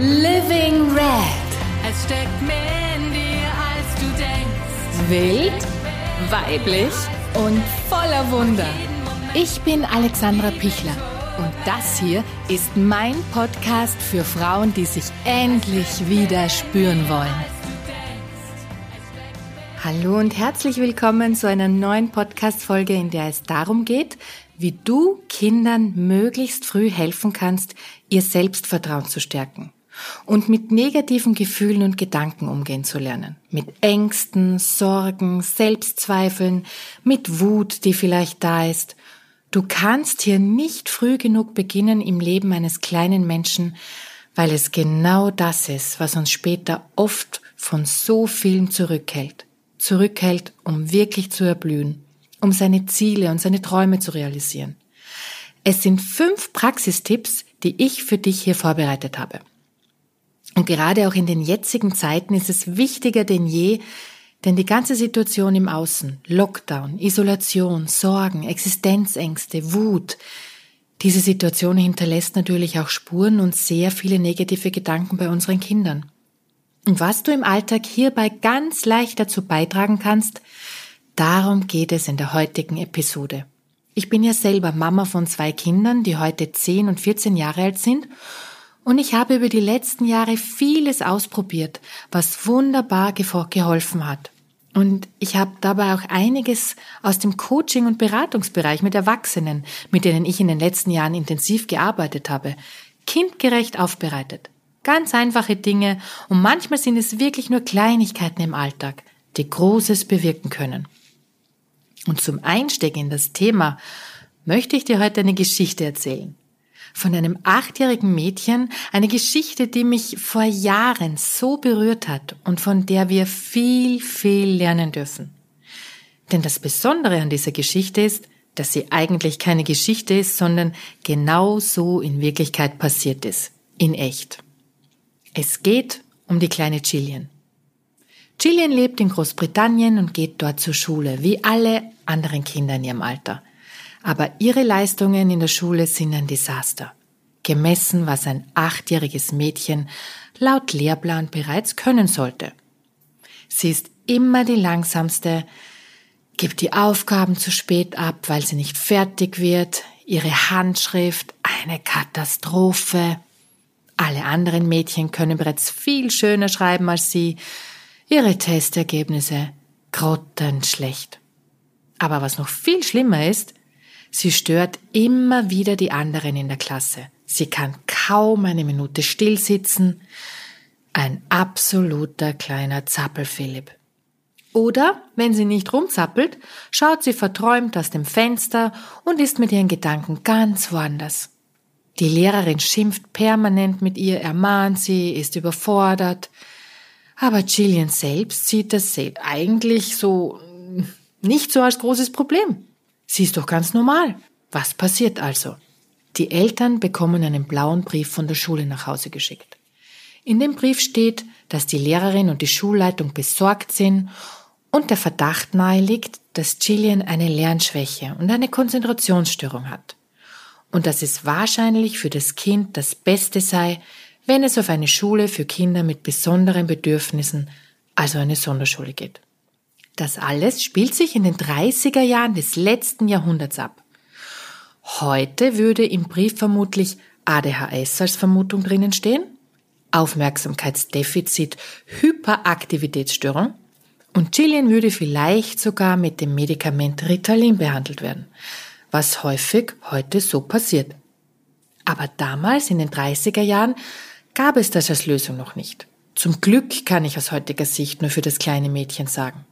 Living Red. Es steckt mehr in dir, als du denkst. Wild, weiblich und voller Wunder. Ich bin Alexandra Pichler und das hier ist mein Podcast für Frauen, die sich endlich wieder spüren wollen. Hallo und herzlich willkommen zu einer neuen Podcast-Folge, in der es darum geht, wie du Kindern möglichst früh helfen kannst, ihr Selbstvertrauen zu stärken und mit negativen Gefühlen und Gedanken umgehen zu lernen. Mit Ängsten, Sorgen, Selbstzweifeln, mit Wut, die vielleicht da ist. Du kannst hier nicht früh genug beginnen im Leben eines kleinen Menschen, weil es genau das ist, was uns später oft von so vielem zurückhält. Zurückhält, um wirklich zu erblühen, um seine Ziele und seine Träume zu realisieren. Es sind fünf Praxistipps, die ich für dich hier vorbereitet habe. Und gerade auch in den jetzigen Zeiten ist es wichtiger denn je, denn die ganze Situation im Außen, Lockdown, Isolation, Sorgen, Existenzängste, Wut, diese Situation hinterlässt natürlich auch Spuren und sehr viele negative Gedanken bei unseren Kindern. Und was du im Alltag hierbei ganz leicht dazu beitragen kannst, darum geht es in der heutigen Episode. Ich bin ja selber Mama von zwei Kindern, die heute 10 und 14 Jahre alt sind und ich habe über die letzten Jahre vieles ausprobiert, was wunderbar geholfen hat. Und ich habe dabei auch einiges aus dem Coaching- und Beratungsbereich mit Erwachsenen, mit denen ich in den letzten Jahren intensiv gearbeitet habe, kindgerecht aufbereitet. Ganz einfache Dinge und manchmal sind es wirklich nur Kleinigkeiten im Alltag, die Großes bewirken können. Und zum Einstieg in das Thema möchte ich dir heute eine Geschichte erzählen von einem achtjährigen Mädchen, eine Geschichte, die mich vor Jahren so berührt hat und von der wir viel, viel lernen dürfen. Denn das Besondere an dieser Geschichte ist, dass sie eigentlich keine Geschichte ist, sondern genau so in Wirklichkeit passiert ist. In echt. Es geht um die kleine Gillian. Gillian lebt in Großbritannien und geht dort zur Schule, wie alle anderen Kinder in ihrem Alter. Aber ihre Leistungen in der Schule sind ein Desaster. Gemessen, was ein achtjähriges Mädchen laut Lehrplan bereits können sollte. Sie ist immer die langsamste, gibt die Aufgaben zu spät ab, weil sie nicht fertig wird, ihre Handschrift eine Katastrophe. Alle anderen Mädchen können bereits viel schöner schreiben als sie, ihre Testergebnisse grottenschlecht. Aber was noch viel schlimmer ist, Sie stört immer wieder die anderen in der Klasse. Sie kann kaum eine Minute still sitzen. Ein absoluter kleiner Zappelphilipp. Oder, wenn sie nicht rumzappelt, schaut sie verträumt aus dem Fenster und ist mit ihren Gedanken ganz woanders. Die Lehrerin schimpft permanent mit ihr, ermahnt sie, ist überfordert. Aber Gillian selbst sieht das eigentlich so nicht so als großes Problem. Sie ist doch ganz normal. Was passiert also? Die Eltern bekommen einen blauen Brief von der Schule nach Hause geschickt. In dem Brief steht, dass die Lehrerin und die Schulleitung besorgt sind und der Verdacht nahe liegt, dass Gillian eine Lernschwäche und eine Konzentrationsstörung hat. Und dass es wahrscheinlich für das Kind das Beste sei, wenn es auf eine Schule für Kinder mit besonderen Bedürfnissen, also eine Sonderschule geht. Das alles spielt sich in den 30er Jahren des letzten Jahrhunderts ab. Heute würde im Brief vermutlich ADHS als Vermutung drinnen stehen, Aufmerksamkeitsdefizit, Hyperaktivitätsstörung und Gillian würde vielleicht sogar mit dem Medikament Ritalin behandelt werden, was häufig heute so passiert. Aber damals in den 30er Jahren gab es das als Lösung noch nicht. Zum Glück kann ich aus heutiger Sicht nur für das kleine Mädchen sagen.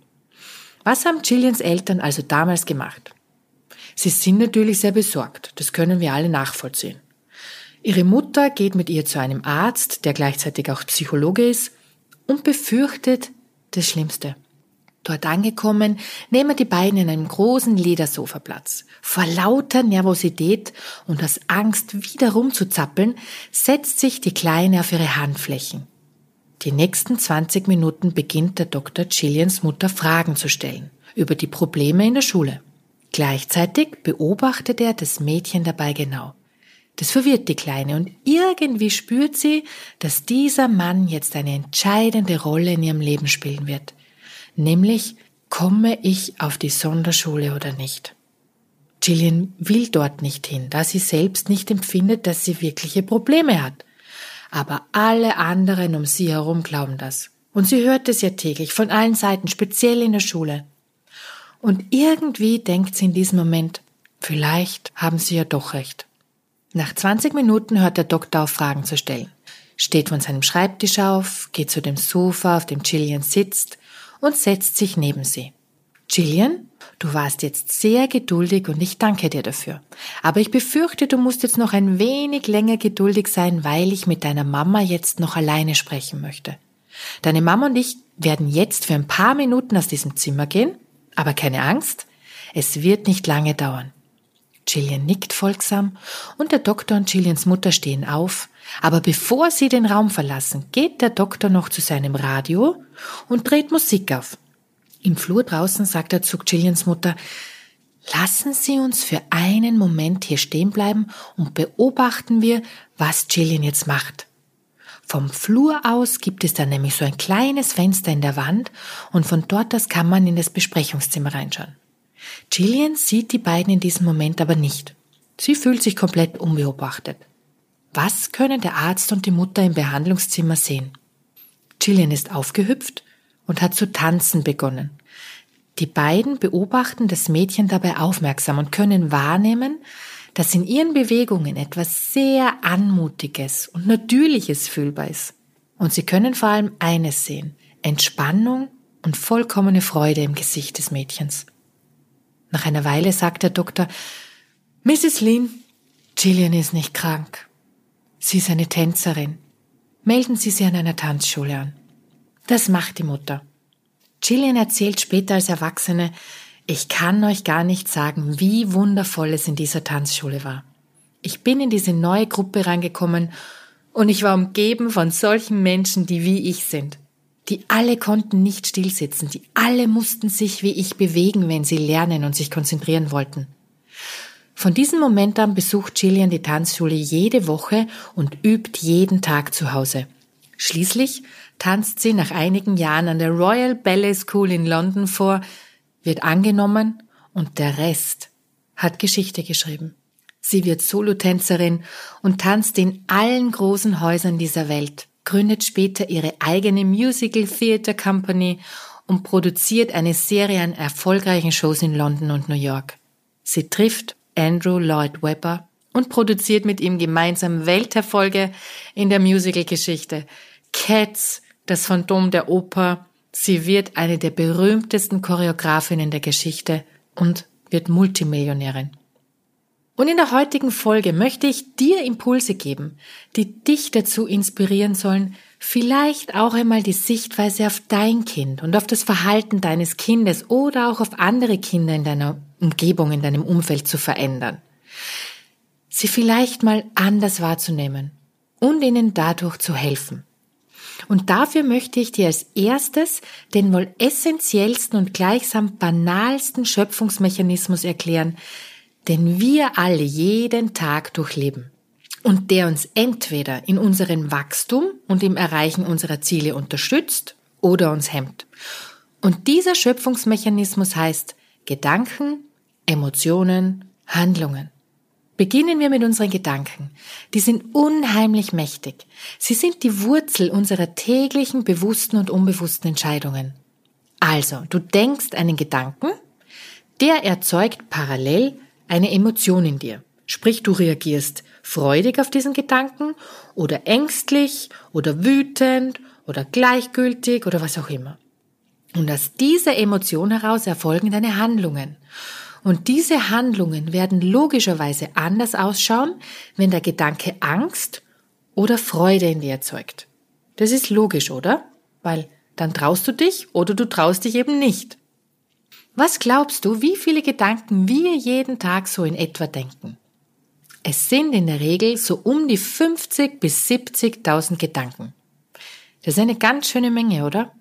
Was haben Gillians Eltern also damals gemacht? Sie sind natürlich sehr besorgt, das können wir alle nachvollziehen. Ihre Mutter geht mit ihr zu einem Arzt, der gleichzeitig auch Psychologe ist, und befürchtet das Schlimmste. Dort angekommen, nehmen die beiden in einem großen Ledersofa Platz. Vor lauter Nervosität und aus Angst wieder rumzuzappeln, setzt sich die Kleine auf ihre Handflächen. Die nächsten 20 Minuten beginnt der Dr. Gillians Mutter Fragen zu stellen über die Probleme in der Schule. Gleichzeitig beobachtet er das Mädchen dabei genau. Das verwirrt die Kleine und irgendwie spürt sie, dass dieser Mann jetzt eine entscheidende Rolle in ihrem Leben spielen wird. Nämlich, komme ich auf die Sonderschule oder nicht? Gillian will dort nicht hin, da sie selbst nicht empfindet, dass sie wirkliche Probleme hat. Aber alle anderen um sie herum glauben das. Und sie hört es ja täglich von allen Seiten, speziell in der Schule. Und irgendwie denkt sie in diesem Moment, vielleicht haben sie ja doch recht. Nach 20 Minuten hört der Doktor auf, Fragen zu stellen. Steht von seinem Schreibtisch auf, geht zu dem Sofa, auf dem Gillian sitzt und setzt sich neben sie. Gillian, du warst jetzt sehr geduldig und ich danke dir dafür. Aber ich befürchte, du musst jetzt noch ein wenig länger geduldig sein, weil ich mit deiner Mama jetzt noch alleine sprechen möchte. Deine Mama und ich werden jetzt für ein paar Minuten aus diesem Zimmer gehen, aber keine Angst, es wird nicht lange dauern. Gillian nickt folgsam und der Doktor und Gillians Mutter stehen auf, aber bevor sie den Raum verlassen, geht der Doktor noch zu seinem Radio und dreht Musik auf. Im Flur draußen sagt er zu Gillians Mutter, lassen Sie uns für einen Moment hier stehen bleiben und beobachten wir, was Gillian jetzt macht. Vom Flur aus gibt es dann nämlich so ein kleines Fenster in der Wand und von dort aus kann man in das Besprechungszimmer reinschauen. Gillian sieht die beiden in diesem Moment aber nicht. Sie fühlt sich komplett unbeobachtet. Was können der Arzt und die Mutter im Behandlungszimmer sehen? Gillian ist aufgehüpft und hat zu tanzen begonnen. Die beiden beobachten das Mädchen dabei aufmerksam und können wahrnehmen, dass in ihren Bewegungen etwas sehr Anmutiges und Natürliches fühlbar ist. Und sie können vor allem eines sehen, Entspannung und vollkommene Freude im Gesicht des Mädchens. Nach einer Weile sagt der Doktor, Mrs. Lynn, Gillian ist nicht krank. Sie ist eine Tänzerin. Melden Sie sie an einer Tanzschule an. Das macht die Mutter. Gillian erzählt später als Erwachsene, ich kann euch gar nicht sagen, wie wundervoll es in dieser Tanzschule war. Ich bin in diese neue Gruppe reingekommen und ich war umgeben von solchen Menschen, die wie ich sind. Die alle konnten nicht stillsitzen, die alle mussten sich wie ich bewegen, wenn sie lernen und sich konzentrieren wollten. Von diesem Moment an besucht Gillian die Tanzschule jede Woche und übt jeden Tag zu Hause. Schließlich tanzt sie nach einigen Jahren an der Royal Ballet School in London vor, wird angenommen und der Rest hat Geschichte geschrieben. Sie wird Solotänzerin und tanzt in allen großen Häusern dieser Welt, gründet später ihre eigene Musical Theatre Company und produziert eine Serie an erfolgreichen Shows in London und New York. Sie trifft Andrew Lloyd Webber und produziert mit ihm gemeinsam Welterfolge in der Musical-Geschichte. Cats, das Phantom der Oper, Sie wird eine der berühmtesten Choreografinnen der Geschichte und wird Multimillionärin. Und in der heutigen Folge möchte ich dir Impulse geben, die dich dazu inspirieren sollen, vielleicht auch einmal die Sichtweise auf dein Kind und auf das Verhalten deines Kindes oder auch auf andere Kinder in deiner Umgebung, in deinem Umfeld zu verändern. Sie vielleicht mal anders wahrzunehmen und ihnen dadurch zu helfen. Und dafür möchte ich dir als erstes den wohl essentiellsten und gleichsam banalsten Schöpfungsmechanismus erklären, den wir alle jeden Tag durchleben und der uns entweder in unserem Wachstum und im Erreichen unserer Ziele unterstützt oder uns hemmt. Und dieser Schöpfungsmechanismus heißt Gedanken, Emotionen, Handlungen. Beginnen wir mit unseren Gedanken. Die sind unheimlich mächtig. Sie sind die Wurzel unserer täglichen bewussten und unbewussten Entscheidungen. Also, du denkst einen Gedanken, der erzeugt parallel eine Emotion in dir. Sprich, du reagierst freudig auf diesen Gedanken oder ängstlich oder wütend oder gleichgültig oder was auch immer. Und aus dieser Emotion heraus erfolgen deine Handlungen. Und diese Handlungen werden logischerweise anders ausschauen, wenn der Gedanke Angst oder Freude in dir erzeugt. Das ist logisch, oder? Weil dann traust du dich oder du traust dich eben nicht. Was glaubst du, wie viele Gedanken wir jeden Tag so in etwa denken? Es sind in der Regel so um die 50 bis 70.000 Gedanken. Das ist eine ganz schöne Menge, oder?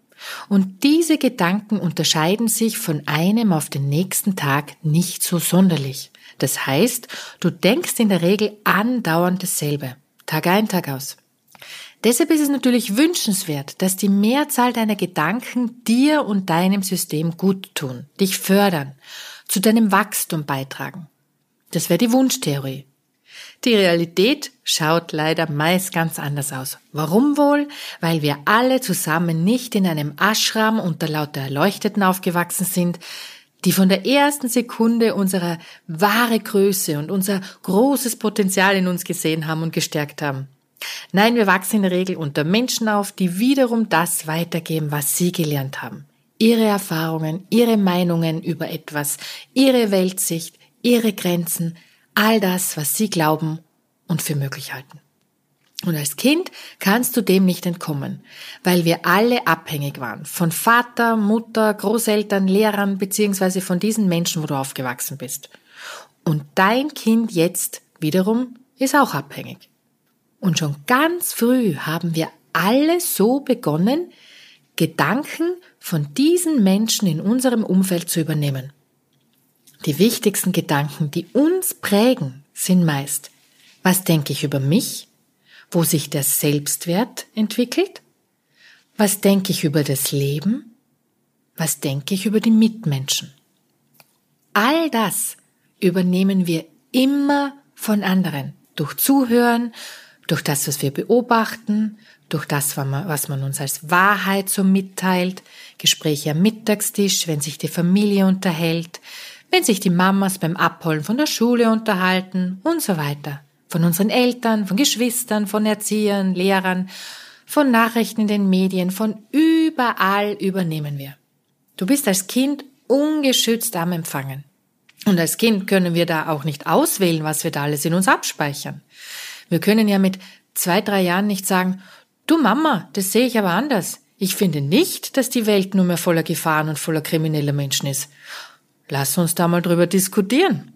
Und diese Gedanken unterscheiden sich von einem auf den nächsten Tag nicht so sonderlich. Das heißt, du denkst in der Regel andauernd dasselbe. Tag ein, Tag aus. Deshalb ist es natürlich wünschenswert, dass die Mehrzahl deiner Gedanken dir und deinem System gut tun, dich fördern, zu deinem Wachstum beitragen. Das wäre die Wunschtheorie. Die Realität schaut leider meist ganz anders aus. Warum wohl? Weil wir alle zusammen nicht in einem Ashram unter lauter Erleuchteten aufgewachsen sind, die von der ersten Sekunde unsere wahre Größe und unser großes Potenzial in uns gesehen haben und gestärkt haben. Nein, wir wachsen in der Regel unter Menschen auf, die wiederum das weitergeben, was sie gelernt haben. Ihre Erfahrungen, ihre Meinungen über etwas, ihre Weltsicht, ihre Grenzen, all das, was sie glauben und für möglich halten. Und als Kind kannst du dem nicht entkommen, weil wir alle abhängig waren von Vater, Mutter, Großeltern, Lehrern beziehungsweise von diesen Menschen, wo du aufgewachsen bist. Und dein Kind jetzt wiederum ist auch abhängig. Und schon ganz früh haben wir alle so begonnen, Gedanken von diesen Menschen in unserem Umfeld zu übernehmen. Die wichtigsten Gedanken, die uns prägen, sind meist, was denke ich über mich? Wo sich der Selbstwert entwickelt? Was denke ich über das Leben? Was denke ich über die Mitmenschen? All das übernehmen wir immer von anderen. Durch Zuhören, durch das, was wir beobachten, durch das, was man uns als Wahrheit so mitteilt, Gespräche am Mittagstisch, wenn sich die Familie unterhält, wenn sich die Mamas beim Abholen von der Schule unterhalten und so weiter. Von unseren Eltern, von Geschwistern, von Erziehern, Lehrern, von Nachrichten in den Medien, von überall übernehmen wir. Du bist als Kind ungeschützt am Empfangen. Und als Kind können wir da auch nicht auswählen, was wir da alles in uns abspeichern. Wir können ja mit zwei, drei Jahren nicht sagen, du Mama, das sehe ich aber anders. Ich finde nicht, dass die Welt nur mehr voller Gefahren und voller krimineller Menschen ist. Lass uns da mal drüber diskutieren.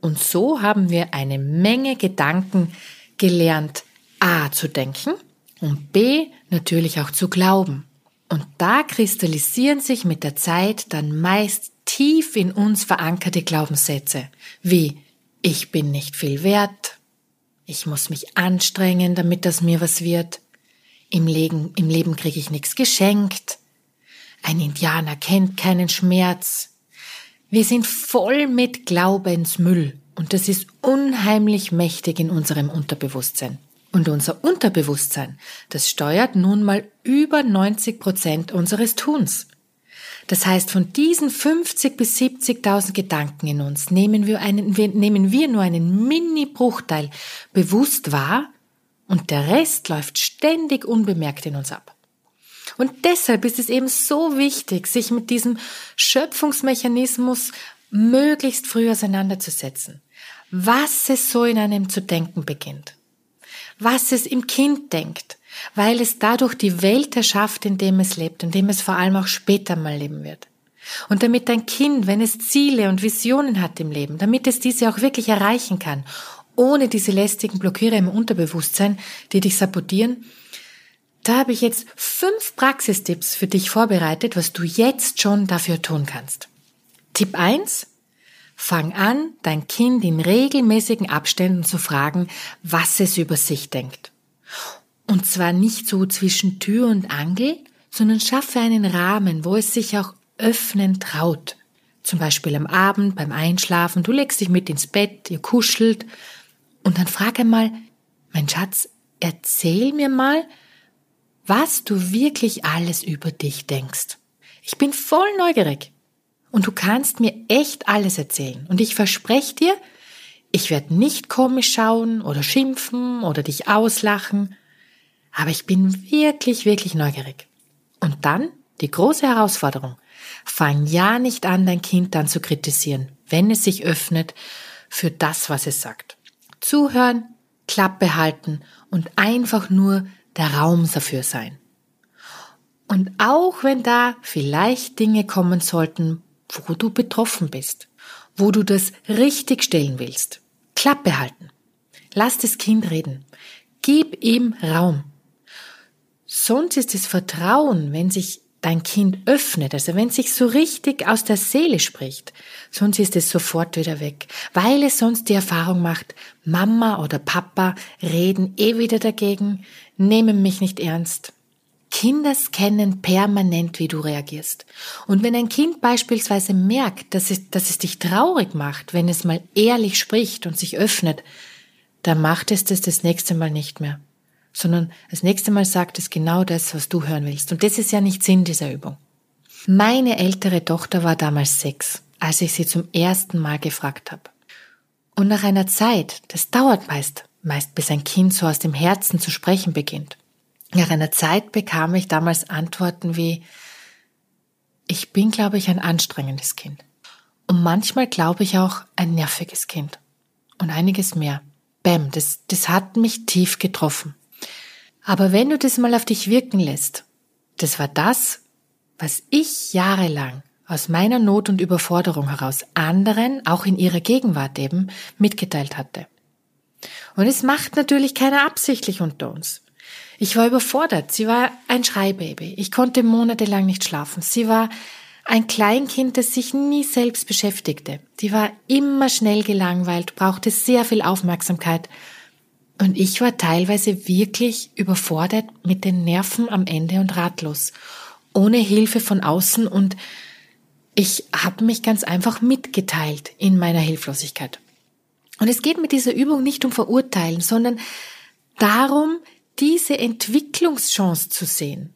Und so haben wir eine Menge Gedanken gelernt, A zu denken und B natürlich auch zu glauben. Und da kristallisieren sich mit der Zeit dann meist tief in uns verankerte Glaubenssätze, wie ich bin nicht viel wert, ich muss mich anstrengen, damit das mir was wird, im Leben, im Leben kriege ich nichts geschenkt, ein Indianer kennt keinen Schmerz, wir sind voll mit Glaubensmüll und das ist unheimlich mächtig in unserem Unterbewusstsein. Und unser Unterbewusstsein, das steuert nun mal über 90 Prozent unseres Tuns. Das heißt, von diesen 50 bis 70.000 Gedanken in uns nehmen wir, einen, nehmen wir nur einen Mini-Bruchteil bewusst wahr und der Rest läuft ständig unbemerkt in uns ab. Und deshalb ist es eben so wichtig, sich mit diesem Schöpfungsmechanismus möglichst früh auseinanderzusetzen. Was es so in einem zu denken beginnt. Was es im Kind denkt. Weil es dadurch die Welt erschafft, in dem es lebt, in dem es vor allem auch später mal leben wird. Und damit dein Kind, wenn es Ziele und Visionen hat im Leben, damit es diese auch wirklich erreichen kann, ohne diese lästigen Blockiere im Unterbewusstsein, die dich sabotieren, da habe ich jetzt fünf Praxistipps für dich vorbereitet, was du jetzt schon dafür tun kannst. Tipp eins: Fang an, dein Kind in regelmäßigen Abständen zu fragen, was es über sich denkt. Und zwar nicht so zwischen Tür und Angel, sondern schaffe einen Rahmen, wo es sich auch öffnen traut. Zum Beispiel am Abend beim Einschlafen, du legst dich mit ins Bett, ihr kuschelt und dann frag einmal, mein Schatz, erzähl mir mal, was du wirklich alles über dich denkst. Ich bin voll neugierig. Und du kannst mir echt alles erzählen. Und ich verspreche dir, ich werde nicht komisch schauen oder schimpfen oder dich auslachen. Aber ich bin wirklich, wirklich neugierig. Und dann die große Herausforderung. Fang ja nicht an, dein Kind dann zu kritisieren, wenn es sich öffnet für das, was es sagt. Zuhören, Klappe halten und einfach nur der Raum dafür sein. Und auch wenn da vielleicht Dinge kommen sollten, wo du betroffen bist, wo du das richtig stellen willst, Klappe halten. Lass das Kind reden. Gib ihm Raum. Sonst ist das Vertrauen, wenn sich dein Kind öffnet, also wenn es sich so richtig aus der Seele spricht, sonst ist es sofort wieder weg, weil es sonst die Erfahrung macht, Mama oder Papa reden eh wieder dagegen, nehmen mich nicht ernst. Kinder scannen permanent, wie du reagierst. Und wenn ein Kind beispielsweise merkt, dass es, dass es dich traurig macht, wenn es mal ehrlich spricht und sich öffnet, dann macht es das das nächste Mal nicht mehr sondern das nächste Mal sagt es genau das, was du hören willst. Und das ist ja nicht Sinn dieser Übung. Meine ältere Tochter war damals sechs, als ich sie zum ersten Mal gefragt habe. Und nach einer Zeit, das dauert meist, meist bis ein Kind so aus dem Herzen zu sprechen beginnt. Nach einer Zeit bekam ich damals Antworten wie, ich bin, glaube ich, ein anstrengendes Kind. Und manchmal glaube ich auch ein nerviges Kind. Und einiges mehr. Bäm, das, das hat mich tief getroffen. Aber wenn du das mal auf dich wirken lässt, das war das, was ich jahrelang aus meiner Not und Überforderung heraus anderen, auch in ihrer Gegenwart eben, mitgeteilt hatte. Und es macht natürlich keiner absichtlich unter uns. Ich war überfordert. Sie war ein Schreibaby. Ich konnte monatelang nicht schlafen. Sie war ein Kleinkind, das sich nie selbst beschäftigte. Die war immer schnell gelangweilt, brauchte sehr viel Aufmerksamkeit und ich war teilweise wirklich überfordert mit den Nerven am Ende und ratlos, ohne Hilfe von außen und ich habe mich ganz einfach mitgeteilt in meiner Hilflosigkeit. Und es geht mit dieser Übung nicht um Verurteilen, sondern darum, diese Entwicklungschance zu sehen.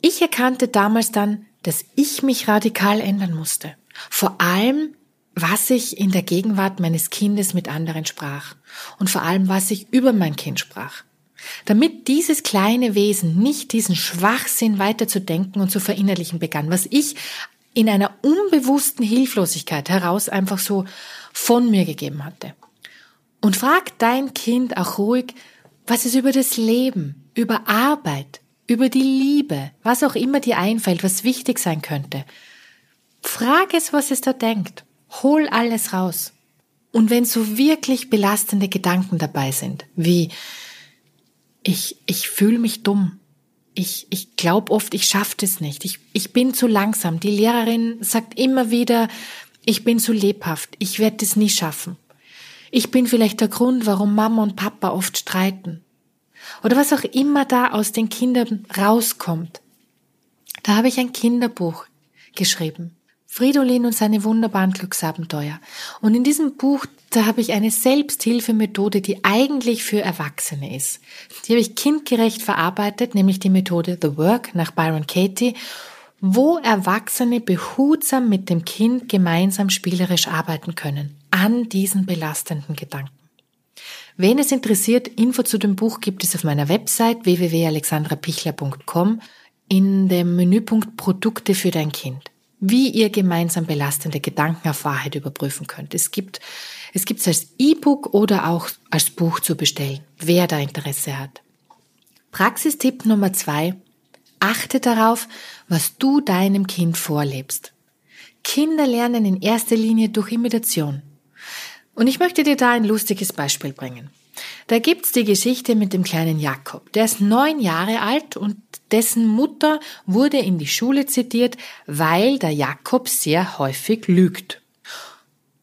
Ich erkannte damals dann, dass ich mich radikal ändern musste. Vor allem was ich in der Gegenwart meines Kindes mit anderen sprach und vor allem, was ich über mein Kind sprach. Damit dieses kleine Wesen nicht diesen Schwachsinn weiterzudenken und zu verinnerlichen begann, was ich in einer unbewussten Hilflosigkeit heraus einfach so von mir gegeben hatte. Und frag dein Kind auch ruhig, was es über das Leben, über Arbeit, über die Liebe, was auch immer dir einfällt, was wichtig sein könnte. Frag es, was es da denkt. Hol alles raus. Und wenn so wirklich belastende Gedanken dabei sind, wie ich, ich fühle mich dumm, ich, ich glaube oft, ich schaffe es nicht, ich, ich bin zu langsam, die Lehrerin sagt immer wieder, ich bin zu lebhaft, ich werde es nie schaffen. Ich bin vielleicht der Grund, warum Mama und Papa oft streiten. Oder was auch immer da aus den Kindern rauskommt. Da habe ich ein Kinderbuch geschrieben. Fridolin und seine wunderbaren Glücksabenteuer. Und in diesem Buch, da habe ich eine Selbsthilfemethode, die eigentlich für Erwachsene ist. Die habe ich kindgerecht verarbeitet, nämlich die Methode The Work nach Byron Katie, wo Erwachsene behutsam mit dem Kind gemeinsam spielerisch arbeiten können an diesen belastenden Gedanken. Wen es interessiert, Info zu dem Buch gibt es auf meiner Website www.alexandrapichler.com in dem Menüpunkt Produkte für dein Kind wie ihr gemeinsam belastende Gedanken auf Wahrheit überprüfen könnt. Es gibt es gibt als E-Book oder auch als Buch zu bestellen, wer da Interesse hat. Praxistipp Nummer zwei. Achte darauf, was du deinem Kind vorlebst. Kinder lernen in erster Linie durch Imitation. Und ich möchte dir da ein lustiges Beispiel bringen. Da gibt's die Geschichte mit dem kleinen Jakob. Der ist neun Jahre alt und dessen Mutter wurde in die Schule zitiert, weil der Jakob sehr häufig lügt.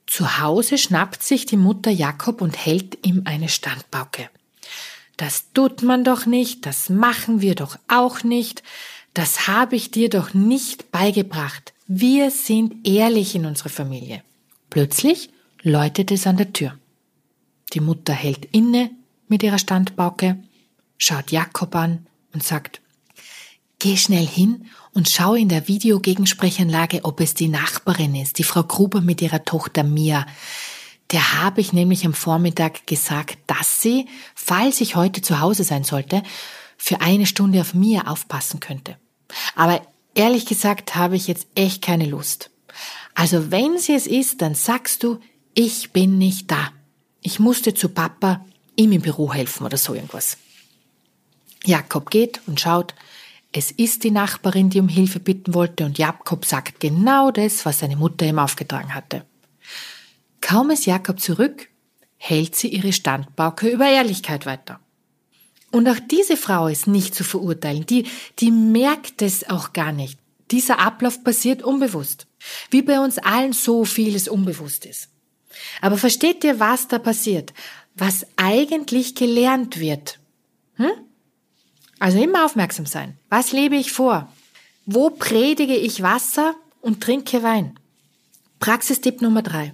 Zu Hause schnappt sich die Mutter Jakob und hält ihm eine Standbauke. Das tut man doch nicht, das machen wir doch auch nicht, das habe ich dir doch nicht beigebracht. Wir sind ehrlich in unserer Familie. Plötzlich läutet es an der Tür. Die Mutter hält inne mit ihrer Standbauke, schaut Jakob an und sagt, Geh schnell hin und schau in der Videogegensprechanlage, ob es die Nachbarin ist, die Frau Gruber mit ihrer Tochter Mia. Der habe ich nämlich am Vormittag gesagt, dass sie, falls ich heute zu Hause sein sollte, für eine Stunde auf Mia aufpassen könnte. Aber ehrlich gesagt habe ich jetzt echt keine Lust. Also wenn sie es ist, dann sagst du, ich bin nicht da. Ich musste zu Papa ihm im Büro helfen oder so irgendwas. Jakob geht und schaut, es ist die Nachbarin, die um Hilfe bitten wollte, und Jakob sagt genau das, was seine Mutter ihm aufgetragen hatte. Kaum ist Jakob zurück, hält sie ihre Standbauke über Ehrlichkeit weiter. Und auch diese Frau ist nicht zu verurteilen. Die, die merkt es auch gar nicht. Dieser Ablauf passiert unbewusst. Wie bei uns allen so vieles unbewusst ist. Aber versteht ihr, was da passiert? Was eigentlich gelernt wird? Hm? Also immer aufmerksam sein. Was lebe ich vor? Wo predige ich Wasser und trinke Wein? Praxistipp Nummer drei.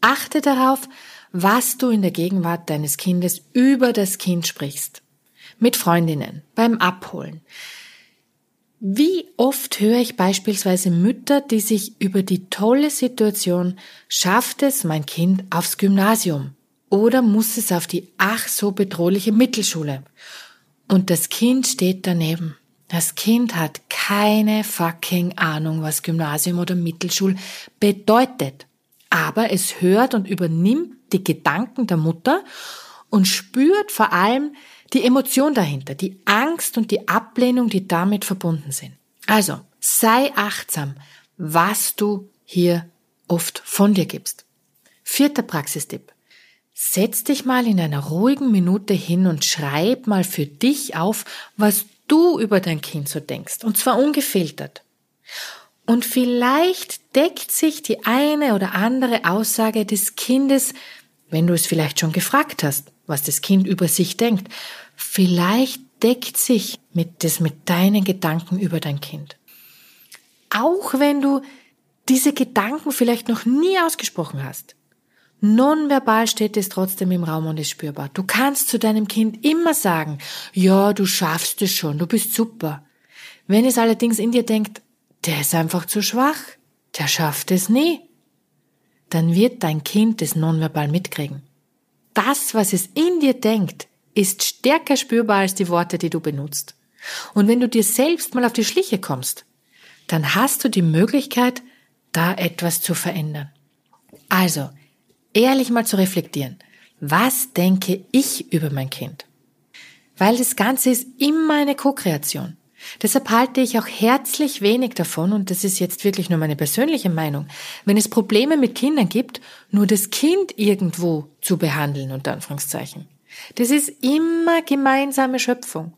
Achte darauf, was du in der Gegenwart deines Kindes über das Kind sprichst. Mit Freundinnen, beim Abholen. Wie oft höre ich beispielsweise Mütter, die sich über die tolle Situation, schafft es mein Kind aufs Gymnasium oder muss es auf die ach so bedrohliche Mittelschule? Und das Kind steht daneben. Das Kind hat keine fucking Ahnung, was Gymnasium oder Mittelschul bedeutet. Aber es hört und übernimmt die Gedanken der Mutter und spürt vor allem die Emotion dahinter, die Angst und die Ablehnung, die damit verbunden sind. Also, sei achtsam, was du hier oft von dir gibst. Vierter Praxistipp. Setz dich mal in einer ruhigen Minute hin und schreib mal für dich auf, was du über dein Kind so denkst, und zwar ungefiltert. Und vielleicht deckt sich die eine oder andere Aussage des Kindes, wenn du es vielleicht schon gefragt hast, was das Kind über sich denkt, vielleicht deckt sich mit das mit deinen Gedanken über dein Kind. Auch wenn du diese Gedanken vielleicht noch nie ausgesprochen hast. Nonverbal steht es trotzdem im Raum und ist spürbar. Du kannst zu deinem Kind immer sagen, ja, du schaffst es schon, du bist super. Wenn es allerdings in dir denkt, der ist einfach zu schwach, der schafft es nie, dann wird dein Kind es nonverbal mitkriegen. Das, was es in dir denkt, ist stärker spürbar als die Worte, die du benutzt. Und wenn du dir selbst mal auf die Schliche kommst, dann hast du die Möglichkeit, da etwas zu verändern. Also, ehrlich mal zu reflektieren. Was denke ich über mein Kind? Weil das Ganze ist immer eine Co-Kreation. Deshalb halte ich auch herzlich wenig davon, und das ist jetzt wirklich nur meine persönliche Meinung, wenn es Probleme mit Kindern gibt, nur das Kind irgendwo zu behandeln, unter Anführungszeichen. Das ist immer gemeinsame Schöpfung.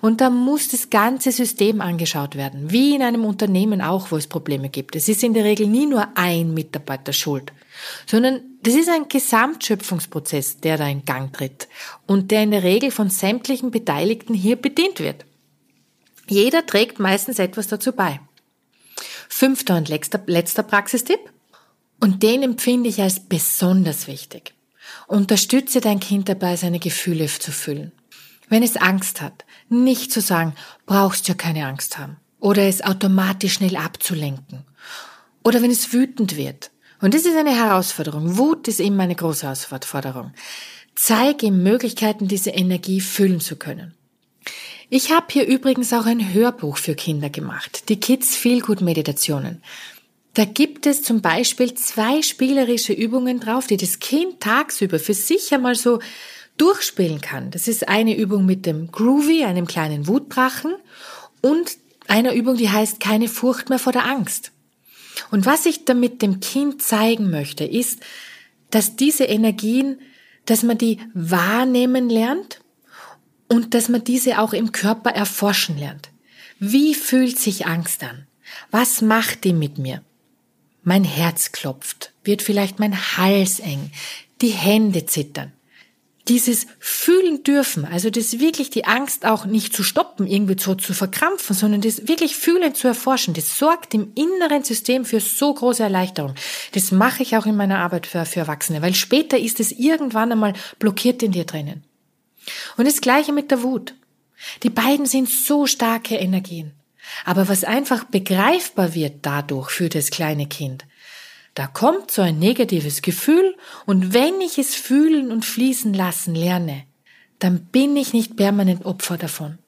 Und da muss das ganze System angeschaut werden, wie in einem Unternehmen auch, wo es Probleme gibt. Es ist in der Regel nie nur ein Mitarbeiter schuld, sondern das ist ein Gesamtschöpfungsprozess, der da in Gang tritt und der in der Regel von sämtlichen Beteiligten hier bedient wird. Jeder trägt meistens etwas dazu bei. Fünfter und letzter, letzter Praxistipp. Und den empfinde ich als besonders wichtig. Unterstütze dein Kind dabei, seine Gefühle zu fühlen. Wenn es Angst hat, nicht zu sagen, brauchst ja keine Angst haben. Oder es automatisch schnell abzulenken. Oder wenn es wütend wird. Und das ist eine Herausforderung. Wut ist immer eine große Herausforderung. Zeige ihm Möglichkeiten, diese Energie fühlen zu können. Ich habe hier übrigens auch ein Hörbuch für Kinder gemacht, die Kids Feelgood Meditationen. Da gibt es zum Beispiel zwei spielerische Übungen drauf, die das Kind tagsüber für sich einmal so durchspielen kann. Das ist eine Übung mit dem Groovy, einem kleinen Wutdrachen und einer Übung, die heißt keine Furcht mehr vor der Angst. Und was ich damit dem Kind zeigen möchte, ist, dass diese Energien, dass man die wahrnehmen lernt und dass man diese auch im Körper erforschen lernt. Wie fühlt sich Angst an? Was macht die mit mir? Mein Herz klopft, wird vielleicht mein Hals eng, die Hände zittern. Dieses fühlen dürfen, also das wirklich die Angst auch nicht zu stoppen, irgendwie so zu verkrampfen, sondern das wirklich fühlen zu erforschen, das sorgt im inneren System für so große Erleichterung. Das mache ich auch in meiner Arbeit für, für Erwachsene, weil später ist es irgendwann einmal blockiert in dir drinnen. Und das gleiche mit der Wut. Die beiden sind so starke Energien. Aber was einfach begreifbar wird dadurch für das kleine Kind, da kommt so ein negatives Gefühl und wenn ich es fühlen und fließen lassen lerne, dann bin ich nicht permanent Opfer davon.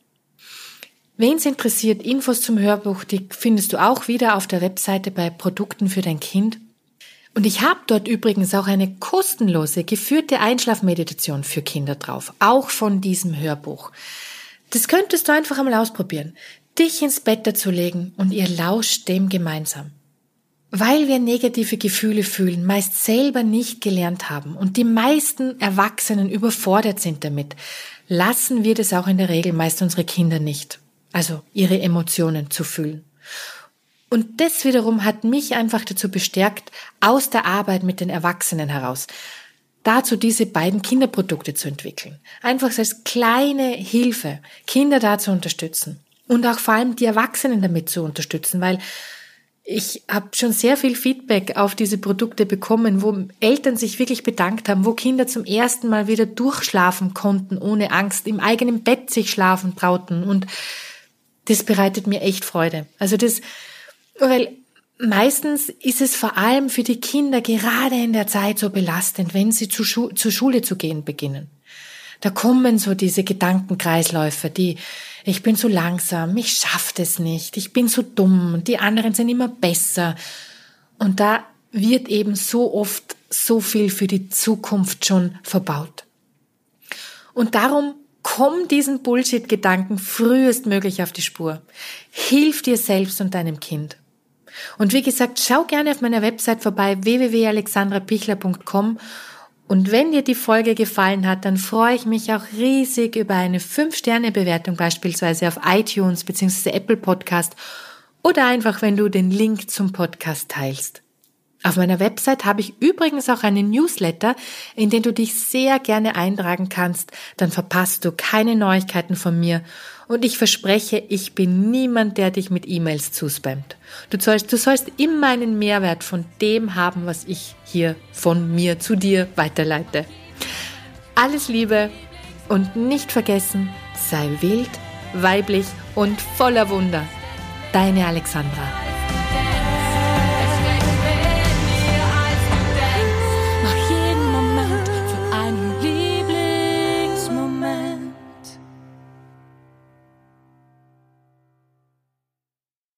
Wen's interessiert, Infos zum Hörbuch, die findest du auch wieder auf der Webseite bei Produkten für dein Kind. Und ich habe dort übrigens auch eine kostenlose geführte Einschlafmeditation für Kinder drauf, auch von diesem Hörbuch. Das könntest du einfach einmal ausprobieren, dich ins Bett dazu legen und ihr lauscht dem gemeinsam. weil wir negative Gefühle fühlen, meist selber nicht gelernt haben und die meisten Erwachsenen überfordert sind damit, lassen wir das auch in der Regel meist unsere Kinder nicht, also ihre Emotionen zu fühlen. Und das wiederum hat mich einfach dazu bestärkt, aus der Arbeit mit den Erwachsenen heraus, dazu diese beiden Kinderprodukte zu entwickeln. Einfach als kleine Hilfe, Kinder da zu unterstützen und auch vor allem die Erwachsenen damit zu unterstützen, weil ich habe schon sehr viel Feedback auf diese Produkte bekommen, wo Eltern sich wirklich bedankt haben, wo Kinder zum ersten Mal wieder durchschlafen konnten, ohne Angst, im eigenen Bett sich schlafen trauten. Und das bereitet mir echt Freude. Also das, weil meistens ist es vor allem für die Kinder gerade in der Zeit so belastend, wenn sie zu Schu zur Schule zu gehen beginnen. Da kommen so diese Gedankenkreisläufe, die ich bin zu langsam, ich schaff das nicht, ich bin zu dumm, die anderen sind immer besser. Und da wird eben so oft so viel für die Zukunft schon verbaut. Und darum komm diesen Bullshit-Gedanken frühestmöglich auf die Spur. Hilf dir selbst und deinem Kind. Und wie gesagt, schau gerne auf meiner Website vorbei www.alexandrapichler.com und wenn dir die Folge gefallen hat, dann freue ich mich auch riesig über eine 5-Sterne-Bewertung beispielsweise auf iTunes bzw. Apple Podcast oder einfach, wenn du den Link zum Podcast teilst. Auf meiner Website habe ich übrigens auch einen Newsletter, in den du dich sehr gerne eintragen kannst, dann verpasst du keine Neuigkeiten von mir und ich verspreche, ich bin niemand, der dich mit E-Mails zuspammt. Du sollst, du sollst immer einen Mehrwert von dem haben, was ich hier von mir zu dir weiterleite. Alles Liebe und nicht vergessen, sei wild, weiblich und voller Wunder. Deine Alexandra.